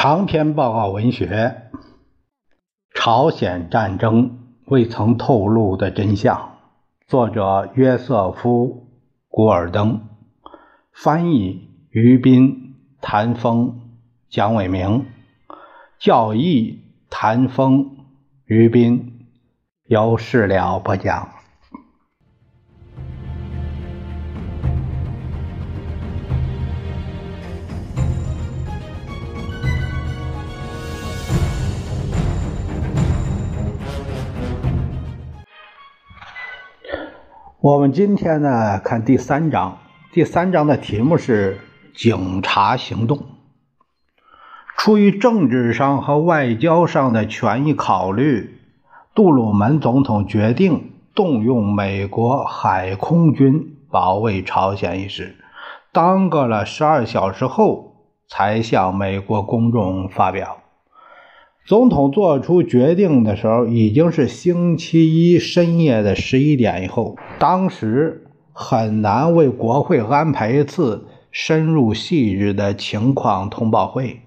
长篇报告文学《朝鲜战争未曾透露的真相》，作者约瑟夫·古尔登，翻译于斌、谭峰、蒋伟明，教义谭峰、于斌，由事了播讲。我们今天呢，看第三章。第三章的题目是“警察行动”。出于政治上和外交上的权益考虑，杜鲁门总统决定动用美国海空军保卫朝鲜一事，耽搁了十二小时后才向美国公众发表。总统做出决定的时候，已经是星期一深夜的十一点以后。当时很难为国会安排一次深入细致的情况通报会。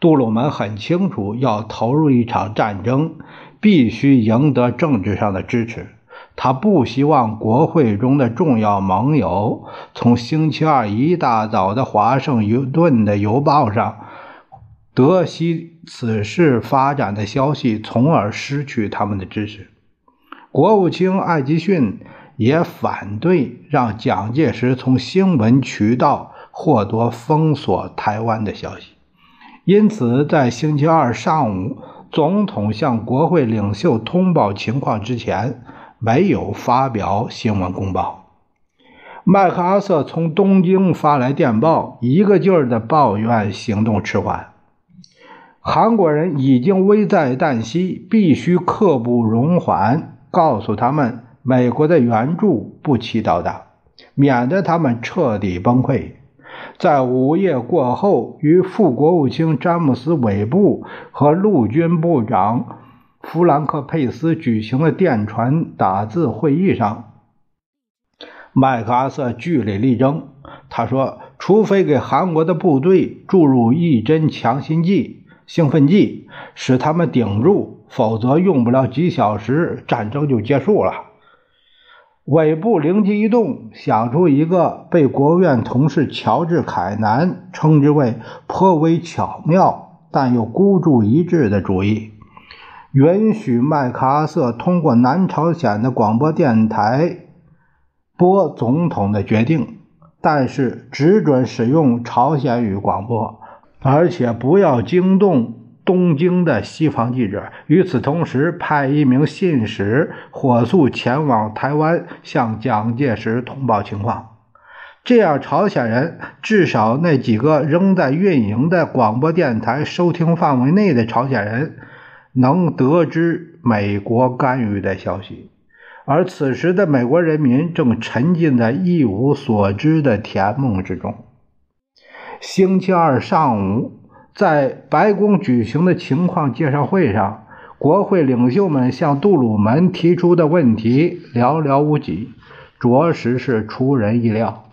杜鲁门很清楚，要投入一场战争，必须赢得政治上的支持。他不希望国会中的重要盟友从星期二一大早的华盛顿的邮报上。得悉此事发展的消息，从而失去他们的支持。国务卿艾吉逊也反对让蒋介石从新闻渠道获得封锁台湾的消息，因此在星期二上午总统向国会领袖通报情况之前，没有发表新闻公报。麦克阿瑟从东京发来电报，一个劲儿地抱怨行动迟缓。韩国人已经危在旦夕，必须刻不容缓，告诉他们美国的援助不期到达，免得他们彻底崩溃。在午夜过后，与副国务卿詹姆斯·韦布和陆军部长弗兰克·佩斯举行的电传打字会议上，麦克阿瑟据理力争。他说：“除非给韩国的部队注入一针强心剂。”兴奋剂使他们顶住，否则用不了几小时，战争就结束了。尾部灵机一动，想出一个被国务院同事乔治·凯南称之为颇为巧妙但又孤注一掷的主意：允许麦克阿瑟通过南朝鲜的广播电台播总统的决定，但是只准使用朝鲜语广播。而且不要惊动东京的西方记者。与此同时，派一名信使火速前往台湾，向蒋介石通报情况。这样，朝鲜人至少那几个仍在运营的广播电台收听范围内的朝鲜人，能得知美国干预的消息。而此时的美国人民正沉浸在一无所知的甜梦之中。星期二上午，在白宫举行的情况介绍会上，国会领袖们向杜鲁门提出的问题寥寥无几，着实是出人意料。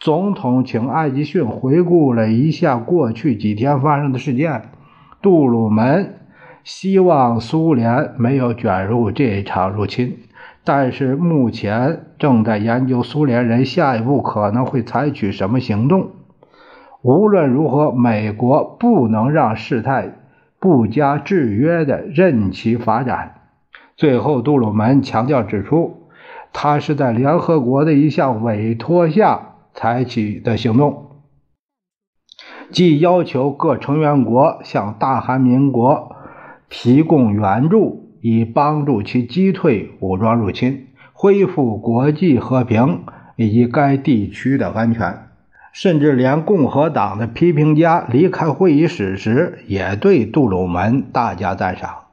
总统请艾吉逊回顾了一下过去几天发生的事件。杜鲁门希望苏联没有卷入这场入侵，但是目前正在研究苏联人下一步可能会采取什么行动。无论如何，美国不能让事态不加制约地任其发展。最后，杜鲁门强调指出，他是在联合国的一项委托下采取的行动，即要求各成员国向大韩民国提供援助，以帮助其击退武装入侵，恢复国际和平以及该地区的安全。甚至连共和党的批评家离开会议室时，也对杜鲁门大加赞赏。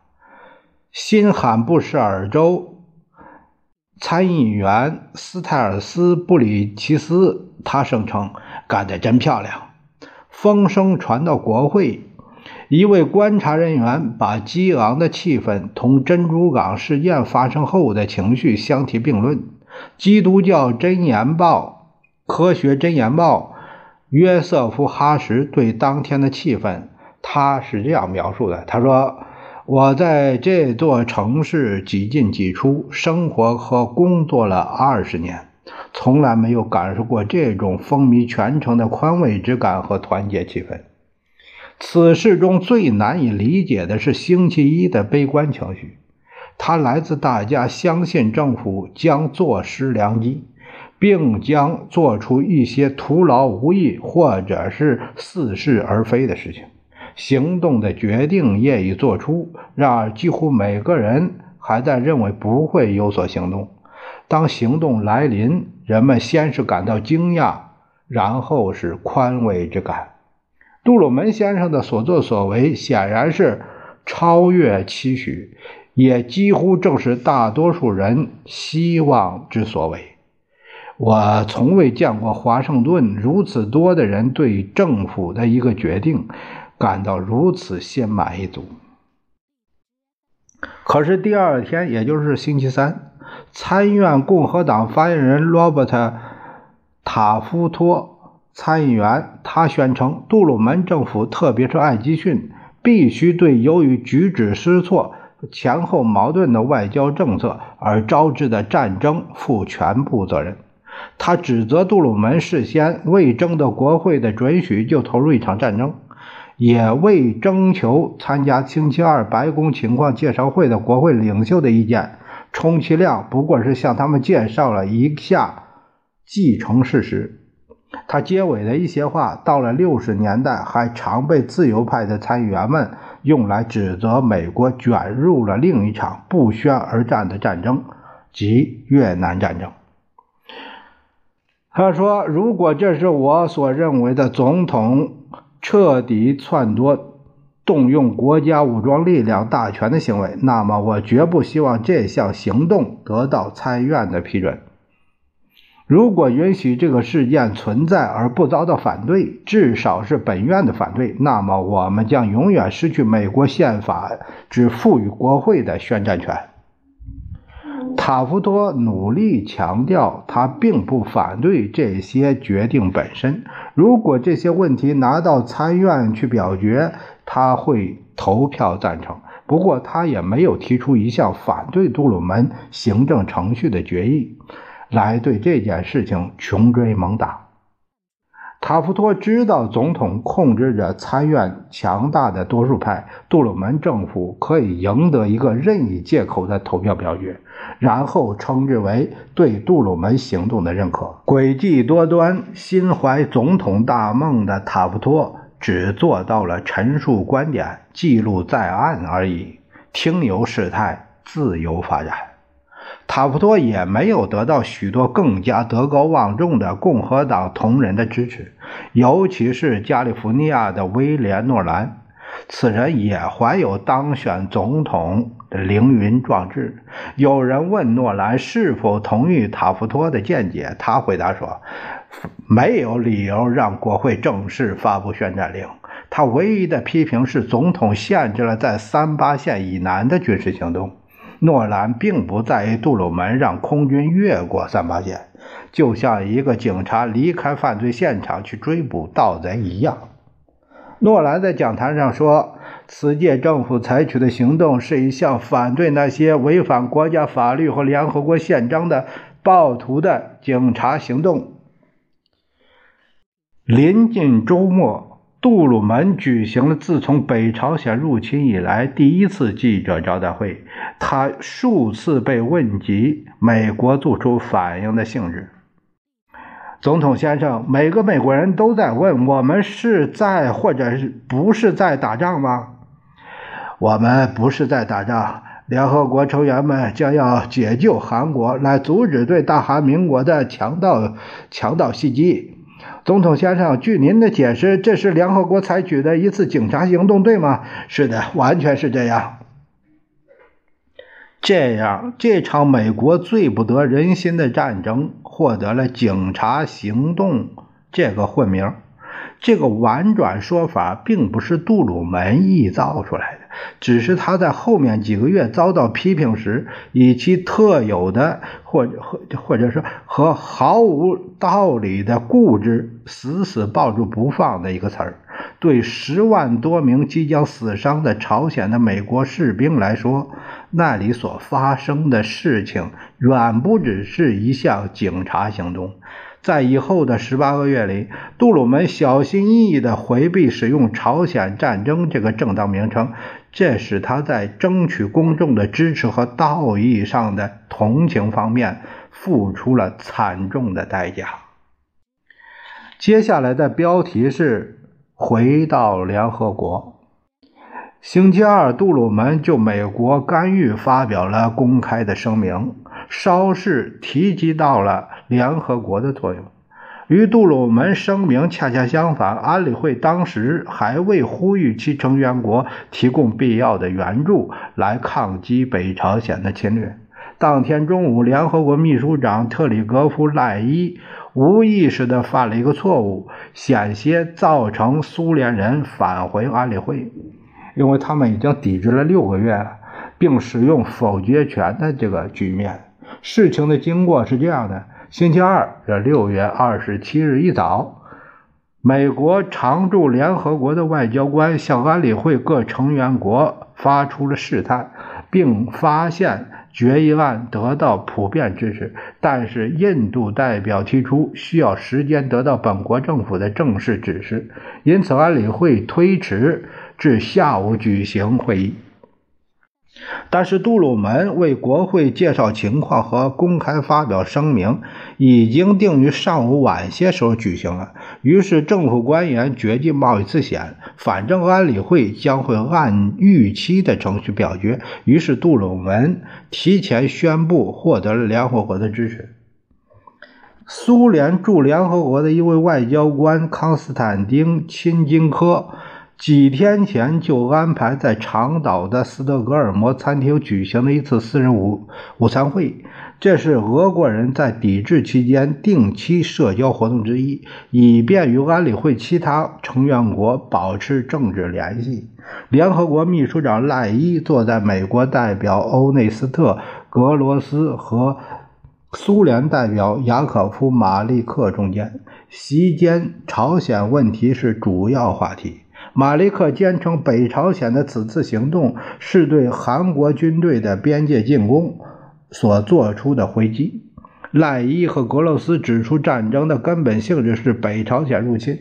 新罕布什尔州参议员斯泰尔斯布里奇斯，他声称干得真漂亮。风声传到国会，一位观察人员把激昂的气氛同珍珠港事件发生后的情绪相提并论。基督教真言报、科学箴言报。约瑟夫·哈什对当天的气氛他是这样描述的：“他说，我在这座城市几进几出，生活和工作了二十年，从来没有感受过这种风靡全城的宽慰之感和团结气氛。此事中最难以理解的是星期一的悲观情绪，它来自大家相信政府将坐失良机。”并将做出一些徒劳无益或者是似是而非的事情。行动的决定业已做出，然而几乎每个人还在认为不会有所行动。当行动来临，人们先是感到惊讶，然后是宽慰之感。杜鲁门先生的所作所为显然是超越期许，也几乎正是大多数人希望之所为。我从未见过华盛顿如此多的人对政府的一个决定感到如此心满意足。可是第二天，也就是星期三，参议院共和党发言人罗伯特·塔夫托参议员他宣称，杜鲁门政府，特别是艾基逊，必须对由于举止失措、前后矛盾的外交政策而招致的战争负全部责任。他指责杜鲁门事先未征得国会的准许就投入一场战争，也未征求参加星期二白宫情况介绍会的国会领袖的意见，充其量不过是向他们介绍了一下既成事实。他结尾的一些话，到了六十年代还常被自由派的参议员们用来指责美国卷入了另一场不宣而战的战争，即越南战争。他说：“如果这是我所认为的总统彻底篡夺、动用国家武装力量大权的行为，那么我绝不希望这项行动得到参议院的批准。如果允许这个事件存在而不遭到反对，至少是本院的反对，那么我们将永远失去美国宪法之赋予国会的宣战权。”塔夫多努力强调，他并不反对这些决定本身。如果这些问题拿到参院去表决，他会投票赞成。不过，他也没有提出一项反对杜鲁门行政程序的决议，来对这件事情穷追猛打。塔夫托知道，总统控制着参院强大的多数派，杜鲁门政府可以赢得一个任意借口的投票表决，然后称之为对杜鲁门行动的认可。诡计多端、心怀总统大梦的塔夫托只做到了陈述观点、记录在案而已，听由事态自由发展。塔夫托也没有得到许多更加德高望重的共和党同仁的支持，尤其是加利福尼亚的威廉·诺兰。此人也怀有当选总统的凌云壮志。有人问诺兰是否同意塔夫托的见解，他回答说：“没有理由让国会正式发布宣战令。他唯一的批评是总统限制了在三八线以南的军事行动。”诺兰并不在意杜鲁门让空军越过三八线，就像一个警察离开犯罪现场去追捕盗贼一样。诺兰在讲坛上说：“此届政府采取的行动是一项反对那些违反国家法律和联合国宪章的暴徒的警察行动。”临近周末。杜鲁门举行了自从北朝鲜入侵以来第一次记者招待会，他数次被问及美国做出反应的性质。总统先生，每个美国人都在问：我们是在或者是不是在打仗吗？我们不是在打仗。联合国成员们将要解救韩国，来阻止对大韩民国的强盗强盗袭击。总统先生，据您的解释，这是联合国采取的一次警察行动，对吗？是的，完全是这样。这样，这场美国最不得人心的战争获得了“警察行动”这个混名。这个婉转说法并不是杜鲁门臆造出来的。只是他在后面几个月遭到批评时，以其特有的或者或或者说和毫无道理的固执，死死抱住不放的一个词儿。对十万多名即将死伤的朝鲜的美国士兵来说，那里所发生的事情远不只是一项警察行动。在以后的十八个月里，杜鲁门小心翼翼地回避使用“朝鲜战争”这个正当名称，这使他在争取公众的支持和道义上的同情方面付出了惨重的代价。接下来的标题是“回到联合国”。星期二，杜鲁门就美国干预发表了公开的声明。稍事提及到了联合国的作用，与杜鲁门声明恰恰相反。安理会当时还未呼吁其成员国提供必要的援助来抗击北朝鲜的侵略。当天中午，联合国秘书长特里格夫赖伊无意识地犯了一个错误，险些造成苏联人返回安理会，因为他们已经抵制了六个月了，并使用否决权的这个局面。事情的经过是这样的：星期二，这六月二十七日一早，美国常驻联合国的外交官向安理会各成员国发出了试探，并发现决议案得到普遍支持。但是，印度代表提出需要时间得到本国政府的正式指示，因此安理会推迟至下午举行会议。但是杜鲁门为国会介绍情况和公开发表声明，已经定于上午晚些时候举行了。于是政府官员决定冒一次险，反正安理会将会按预期的程序表决。于是杜鲁门提前宣布获得了联合国的支持。苏联驻联合国的一位外交官康斯坦丁·钦金科。几天前就安排在长岛的斯德哥尔摩餐厅举行了一次私人午午餐会，这是俄国人在抵制期间定期社交活动之一，以便与安理会其他成员国保持政治联系。联合国秘书长赖伊坐在美国代表欧内斯特·格罗斯和苏联代表雅可夫·马利克中间，席间朝鲜问题是主要话题。马利克坚称，北朝鲜的此次行动是对韩国军队的边界进攻所做出的回击。赖伊和格罗斯指出，战争的根本性质是北朝鲜入侵。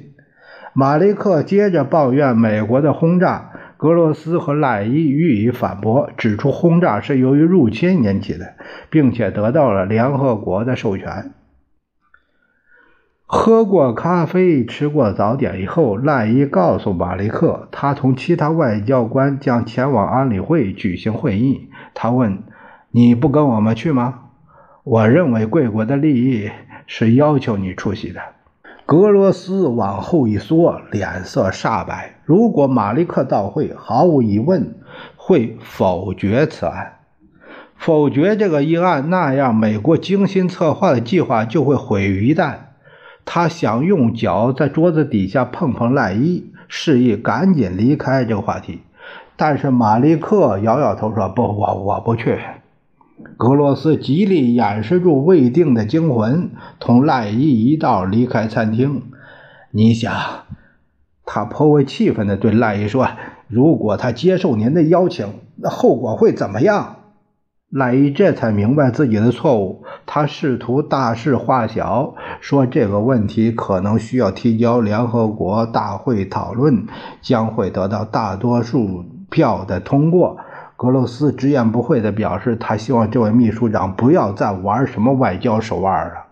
马利克接着抱怨美国的轰炸，格罗斯和赖伊予以反驳，指出轰炸是由于入侵引起的，并且得到了联合国的授权。喝过咖啡、吃过早点以后，赖伊告诉马利克，他同其他外交官将前往安理会举行会议。他问：“你不跟我们去吗？”我认为贵国的利益是要求你出席的。格罗斯往后一缩，脸色煞白。如果马利克到会，毫无疑问会否决此案，否决这个议案，那样美国精心策划的计划就会毁于一旦。他想用脚在桌子底下碰碰赖伊，示意赶紧离开这个话题。但是马利克摇摇头说：“不，我我不去。”格罗斯极力掩饰住未定的惊魂，同赖伊一道离开餐厅。你想，他颇为气愤地对赖伊说：“如果他接受您的邀请，那后果会怎么样？”赖伊这才明白自己的错误，他试图大事化小，说这个问题可能需要提交联合国大会讨论，将会得到大多数票的通过。格罗斯直言不讳地表示，他希望这位秘书长不要再玩什么外交手腕了。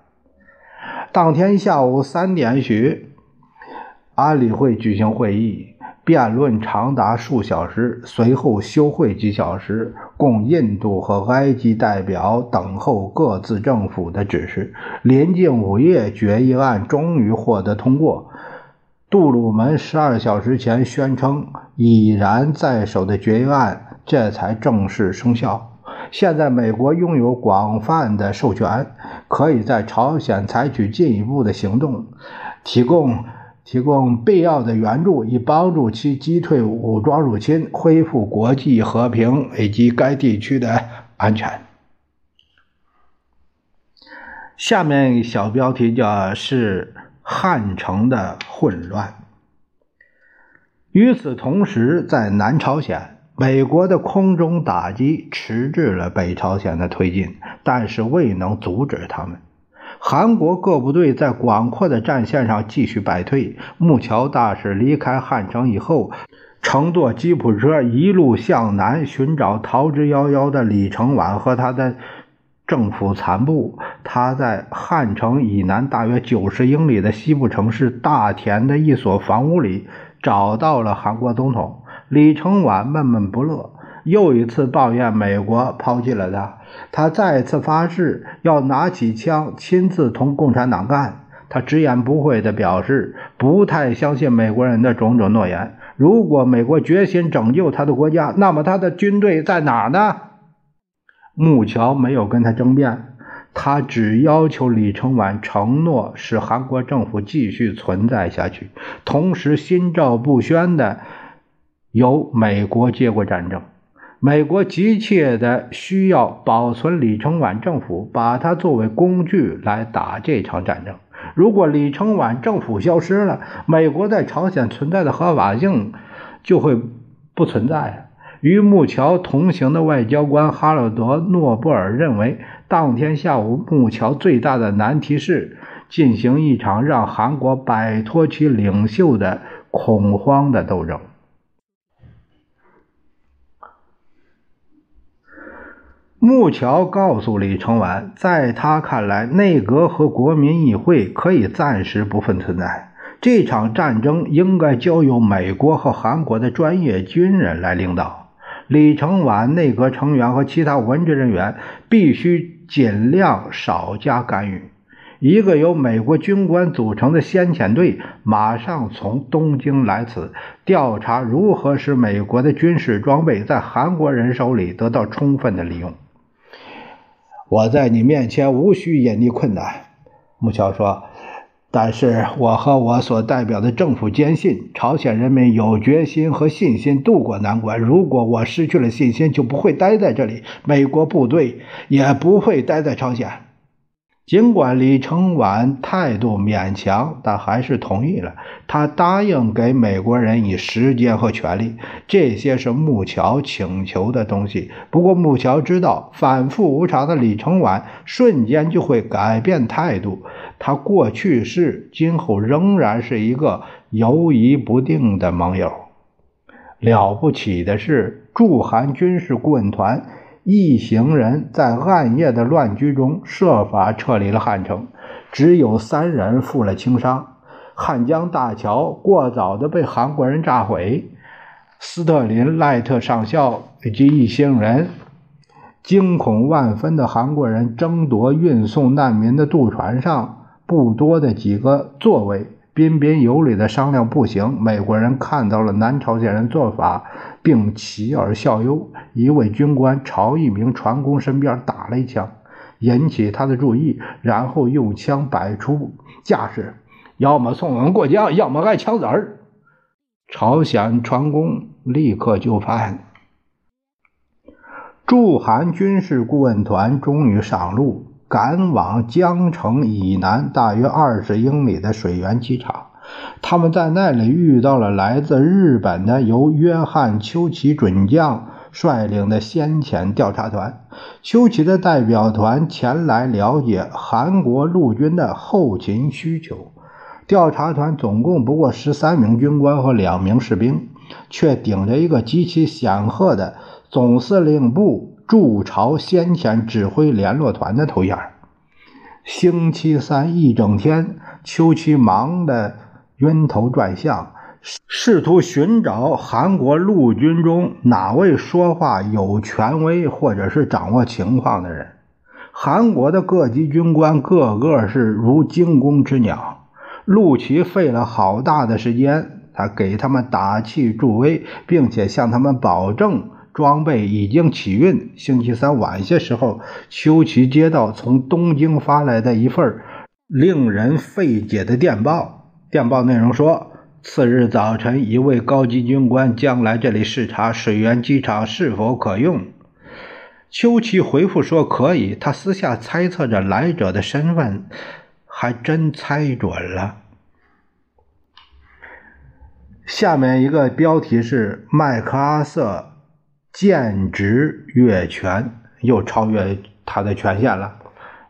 当天下午三点许，安理会举行会议。辩论长达数小时，随后休会几小时，供印度和埃及代表等候各自政府的指示。临近午夜，决议案终于获得通过。杜鲁门十二小时前宣称已然在手的决议案，这才正式生效。现在，美国拥有广泛的授权，可以在朝鲜采取进一步的行动，提供。提供必要的援助，以帮助其击退武装入侵，恢复国际和平以及该地区的安全。下面小标题叫是汉城的混乱。与此同时，在南朝鲜，美国的空中打击迟滞了北朝鲜的推进，但是未能阻止他们。韩国各部队在广阔的战线上继续败退。木桥大使离开汉城以后，乘坐吉普车一路向南寻找逃之夭夭的李承晚和他的政府残部。他在汉城以南大约九十英里的西部城市大田的一所房屋里找到了韩国总统。李承晚闷闷不乐，又一次抱怨美国抛弃了他。他再次发誓要拿起枪亲自同共产党干。他直言不讳地表示，不太相信美国人的种种诺言。如果美国决心拯救他的国家，那么他的军队在哪呢？木桥没有跟他争辩，他只要求李承晚承诺使韩国政府继续存在下去，同时心照不宣地由美国接过战争。美国急切地需要保存李承晚政府，把它作为工具来打这场战争。如果李承晚政府消失了，美国在朝鲜存在的合法性就会不存在。与木桥同行的外交官哈罗德·诺布尔认为，当天下午木桥最大的难题是进行一场让韩国摆脱其领袖的恐慌的斗争。木桥告诉李承晚，在他看来，内阁和国民议会可以暂时不复存在。这场战争应该交由美国和韩国的专业军人来领导。李承晚、内阁成员和其他文职人员必须尽量少加干预。一个由美国军官组成的先遣队马上从东京来此，调查如何使美国的军事装备在韩国人手里得到充分的利用。我在你面前无需隐匿困难，木桥说。但是我和我所代表的政府坚信，朝鲜人民有决心和信心渡过难关。如果我失去了信心，就不会待在这里，美国部队也不会待在朝鲜。尽管李承晚态度勉强，但还是同意了。他答应给美国人以时间和权力，这些是木桥请求的东西。不过木桥知道，反复无常的李承晚瞬间就会改变态度。他过去是，今后仍然是一个犹疑不定的盟友。了不起的是，驻韩军事顾问团。一行人在暗夜的乱局中设法撤离了汉城，只有三人负了轻伤。汉江大桥过早的被韩国人炸毁，斯特林赖特上校以及一行人惊恐万分的韩国人争夺运送难民的渡船上不多的几个座位。彬彬有礼的商量不行，美国人看到了南朝鲜人做法，并起而效尤。一位军官朝一名船工身边打了一枪，引起他的注意，然后用枪摆出架势，要么送我们过江，要么挨枪子儿。朝鲜船工立刻就范。驻韩军事顾问团终于上路。赶往江城以南大约二十英里的水源机场，他们在那里遇到了来自日本的由约翰·丘奇准将率领的先遣调查团。丘奇的代表团前来了解韩国陆军的后勤需求。调查团总共不过十三名军官和两名士兵，却顶着一个极其显赫的总司令部。驻朝先遣指挥联络团的头衔。星期三一整天，邱奇忙得晕头转向，试图寻找韩国陆军中哪位说话有权威或者是掌握情况的人。韩国的各级军官个个是如惊弓之鸟。陆奇费了好大的时间，他给他们打气助威，并且向他们保证。装备已经起运。星期三晚些时候，秋奇接到从东京发来的一份令人费解的电报。电报内容说，次日早晨，一位高级军官将来这里视察水源机场是否可用。秋奇回复说可以。他私下猜测着来者的身份，还真猜准了。下面一个标题是麦克阿瑟剑直越权，又超越他的权限了。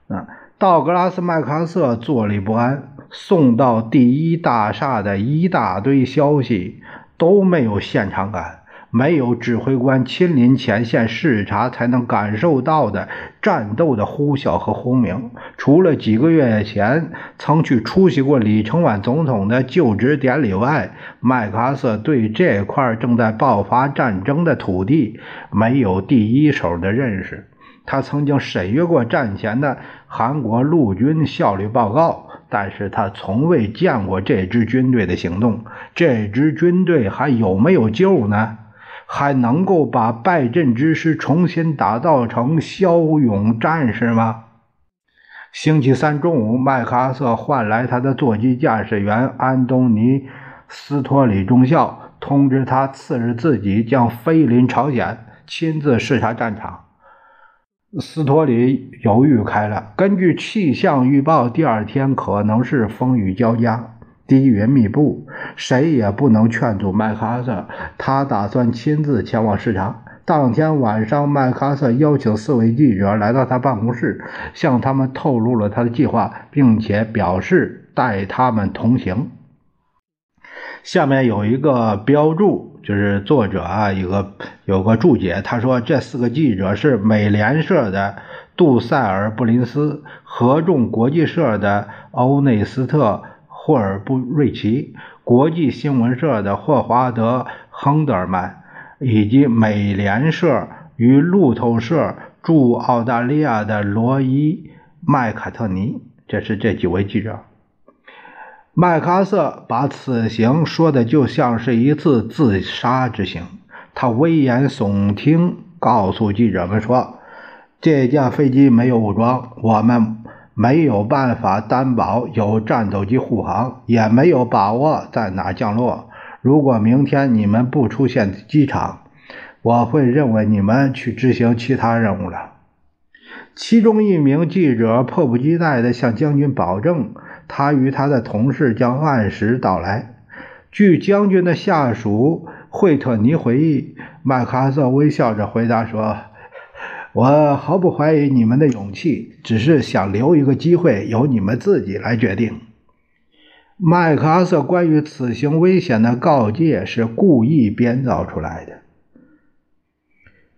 啊，道格拉斯·麦克阿瑟坐立不安，送到第一大厦的一大堆消息都没有现场感。没有指挥官亲临前线视察才能感受到的战斗的呼啸和轰鸣，除了几个月前曾去出席过李承晚总统的就职典礼外，麦克阿瑟对这块正在爆发战争的土地没有第一手的认识。他曾经审阅过战前的韩国陆军效率报告，但是他从未见过这支军队的行动。这支军队还有没有救呢？还能够把败阵之师重新打造成骁勇战士吗？星期三中午，麦克阿瑟换来他的座机驾驶员安东尼·斯托里中校，通知他次日自己将飞临朝鲜，亲自视察战场。斯托里犹豫开了，根据气象预报，第二天可能是风雨交加。低云密布，谁也不能劝阻麦克阿瑟。他打算亲自前往视察。当天晚上，麦克阿瑟邀请四位记者来到他办公室，向他们透露了他的计划，并且表示带他们同行。下面有一个标注，就是作者啊，有个有个注解，他说这四个记者是美联社的杜塞尔·布林斯、合众国际社的欧内斯特。霍尔布瑞奇、国际新闻社的霍华德·亨德尔曼，以及美联社与路透社驻澳大利亚的罗伊·麦卡特尼，这是这几位记者。麦克阿瑟把此行说的就像是一次自杀之行。他危言耸听，告诉记者们说：“这架飞机没有武装，我们。”没有办法担保有战斗机护航，也没有把握在哪降落。如果明天你们不出现机场，我会认为你们去执行其他任务了。其中一名记者迫不及待地向将军保证，他与他的同事将按时到来。据将军的下属惠特尼回忆，麦克阿瑟微笑着回答说。我毫不怀疑你们的勇气，只是想留一个机会，由你们自己来决定。麦克阿瑟关于此行危险的告诫是故意编造出来的，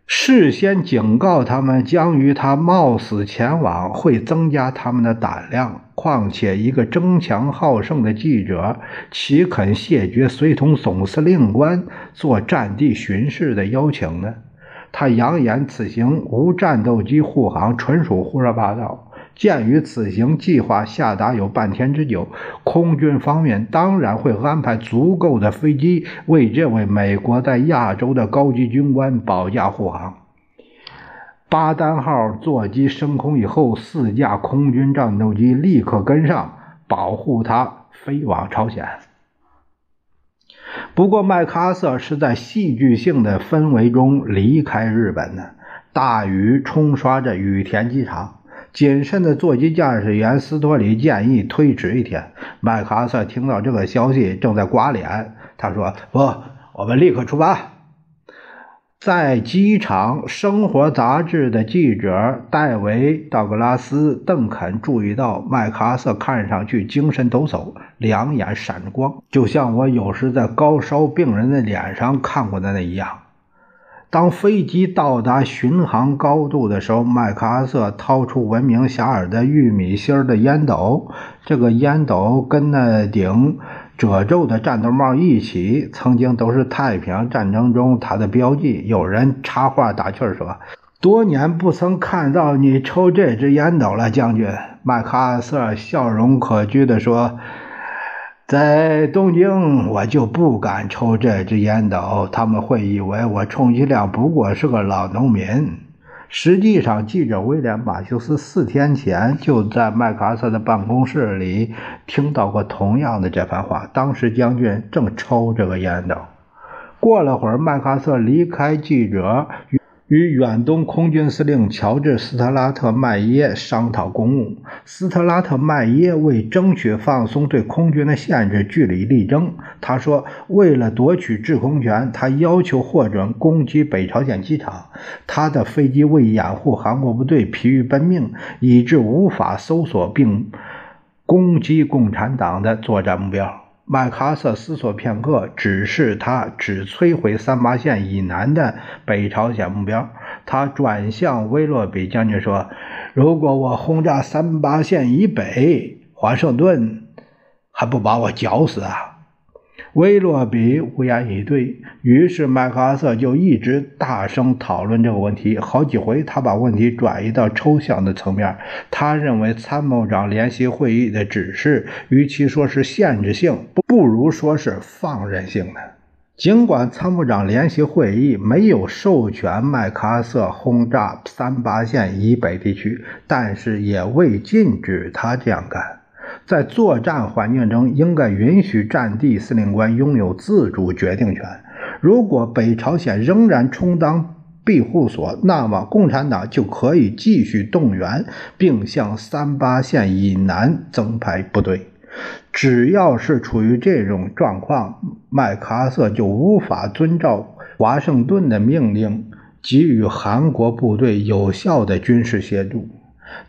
事先警告他们将与他冒死前往会增加他们的胆量。况且，一个争强好胜的记者岂肯谢绝随同总司令官做战地巡视的邀请呢？他扬言此行无战斗机护航，纯属胡说八道。鉴于此行计划下达有半天之久，空军方面当然会安排足够的飞机为这位美国在亚洲的高级军官保驾护航。巴丹号座机升空以后，四架空军战斗机立刻跟上，保护他飞往朝鲜。不过，麦克阿瑟是在戏剧性的氛围中离开日本的。大雨冲刷着羽田机场，谨慎的座机驾驶员斯托里建议推迟一天。麦克阿瑟听到这个消息，正在刮脸。他说：“不，我们立刻出发。”在机场，《生活》杂志的记者戴维·道格拉斯·邓肯注意到，麦克阿瑟看上去精神抖擞，两眼闪着光，就像我有时在高烧病人的脸上看过的那一样。当飞机到达巡航高度的时候，麦克阿瑟掏出闻名遐迩的玉米芯的烟斗，这个烟斗跟那顶。褶皱的战斗帽一起，曾经都是太平洋战争中他的标记。有人插话打趣说：“多年不曾看到你抽这支烟斗了，将军。”麦克阿瑟笑容可掬地说：“在东京，我就不敢抽这支烟斗，他们会以为我充其量不过是个老农民。”实际上，记者威廉·马修斯四天前就在麦克阿瑟的办公室里听到过同样的这番话。当时将军正抽这个烟斗。过了会儿，麦克阿瑟离开记者，与远东空军司令乔治·斯特拉特麦耶商讨公务。斯特拉特麦耶为争取放松对空军的限制据理力争。他说：“为了夺取制空权，他要求获准攻击北朝鲜机场。他的飞机为掩护韩国部队疲于奔命，以致无法搜索并攻击共产党的作战目标。”麦克阿瑟思索片刻，指示他只摧毁三八线以南的北朝鲜目标。他转向威洛比将军说：“如果我轰炸三八线以北，华盛顿还不把我绞死啊？”威洛比无言以对，于是麦克阿瑟就一直大声讨论这个问题。好几回，他把问题转移到抽象的层面。他认为参谋长联席会议的指示，与其说是限制性，不如说是放任性的。尽管参谋长联席会议没有授权麦克阿瑟轰炸三八线以北地区，但是也未禁止他这样干。在作战环境中，应该允许战地司令官拥有自主决定权。如果北朝鲜仍然充当庇护所，那么共产党就可以继续动员，并向三八线以南增派部队。只要是处于这种状况，麦克阿瑟就无法遵照华盛顿的命令，给予韩国部队有效的军事协助。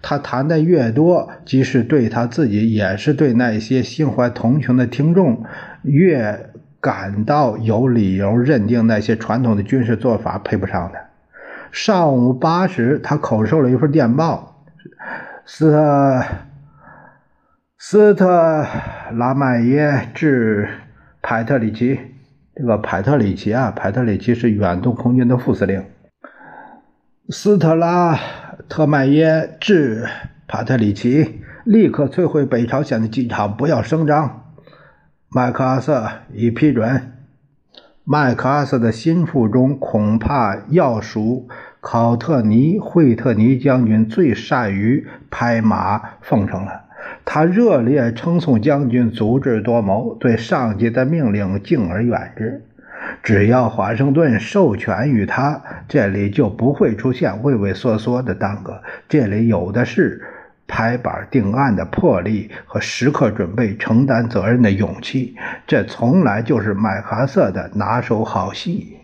他谈的越多，即使对他自己，也是对那些心怀同情的听众，越感到有理由认定那些传统的军事做法配不上的。上午八时，他口授了一份电报：斯特斯特拉迈耶致派特里奇。这个派特里奇啊，派特里奇是远东空军的副司令。斯特拉。特迈耶致帕特里奇，立刻摧毁北朝鲜的机场，不要声张。麦克阿瑟已批准。麦克阿瑟的心腹中，恐怕要数考特尼·惠特尼将军最善于拍马奉承了。他热烈称颂将军足智多谋，对上级的命令敬而远之。只要华盛顿授权于他，这里就不会出现畏畏缩缩的耽搁。这里有的是拍板定案的魄力和时刻准备承担责任的勇气。这从来就是麦克阿瑟的拿手好戏。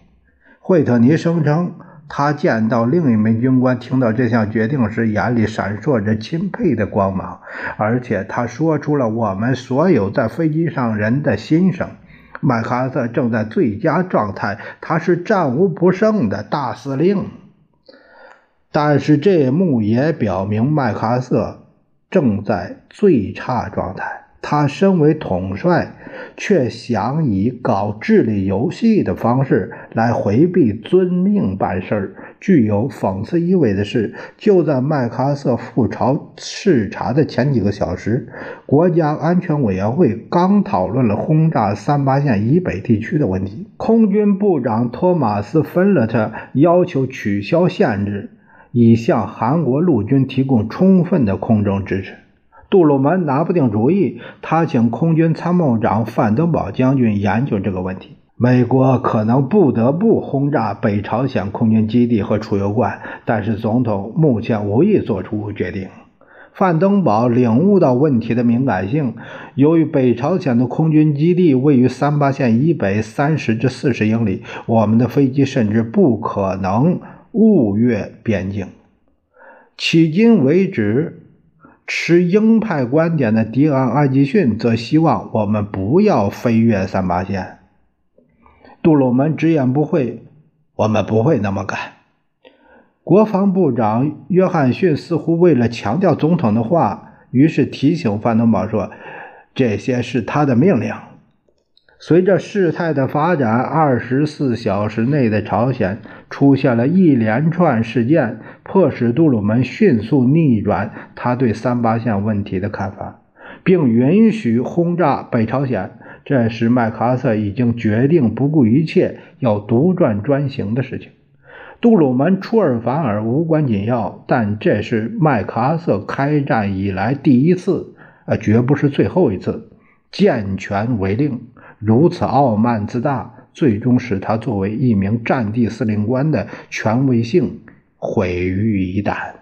惠特尼声称，他见到另一名军官听到这项决定时，眼里闪烁着钦佩的光芒，而且他说出了我们所有在飞机上人的心声。麦克阿瑟正在最佳状态，他是战无不胜的大司令。但是这幕也表明麦克阿瑟正在最差状态。他身为统帅，却想以搞智力游戏的方式来回避遵命办事儿。具有讽刺意味的是，就在麦克阿瑟赴朝视察的前几个小时，国家安全委员会刚讨论了轰炸三八线以北地区的问题。空军部长托马斯·芬勒特要求取消限制，以向韩国陆军提供充分的空中支持。杜鲁门拿不定主意，他请空军参谋长范登堡将军研究这个问题。美国可能不得不轰炸北朝鲜空军基地和储油罐，但是总统目前无意做出决定。范登堡领悟到问题的敏感性，由于北朝鲜的空军基地位于三八线以北三十至四十英里，我们的飞机甚至不可能误越边境。迄今为止，持鹰派观点的迪昂·艾吉逊则希望我们不要飞越三八线。杜鲁门直言不讳：“我们不会那么干。”国防部长约翰逊似乎为了强调总统的话，于是提醒范登堡说：“这些是他的命令。”随着事态的发展，二十四小时内的朝鲜出现了一连串事件，迫使杜鲁门迅速逆转他对三八线问题的看法，并允许轰炸北朝鲜。这时，麦克阿瑟已经决定不顾一切要独断专行的事情。杜鲁门出尔反尔，无关紧要，但这是麦克阿瑟开战以来第一次，呃，绝不是最后一次，健全为令，如此傲慢自大，最终使他作为一名战地司令官的权威性毁于一旦。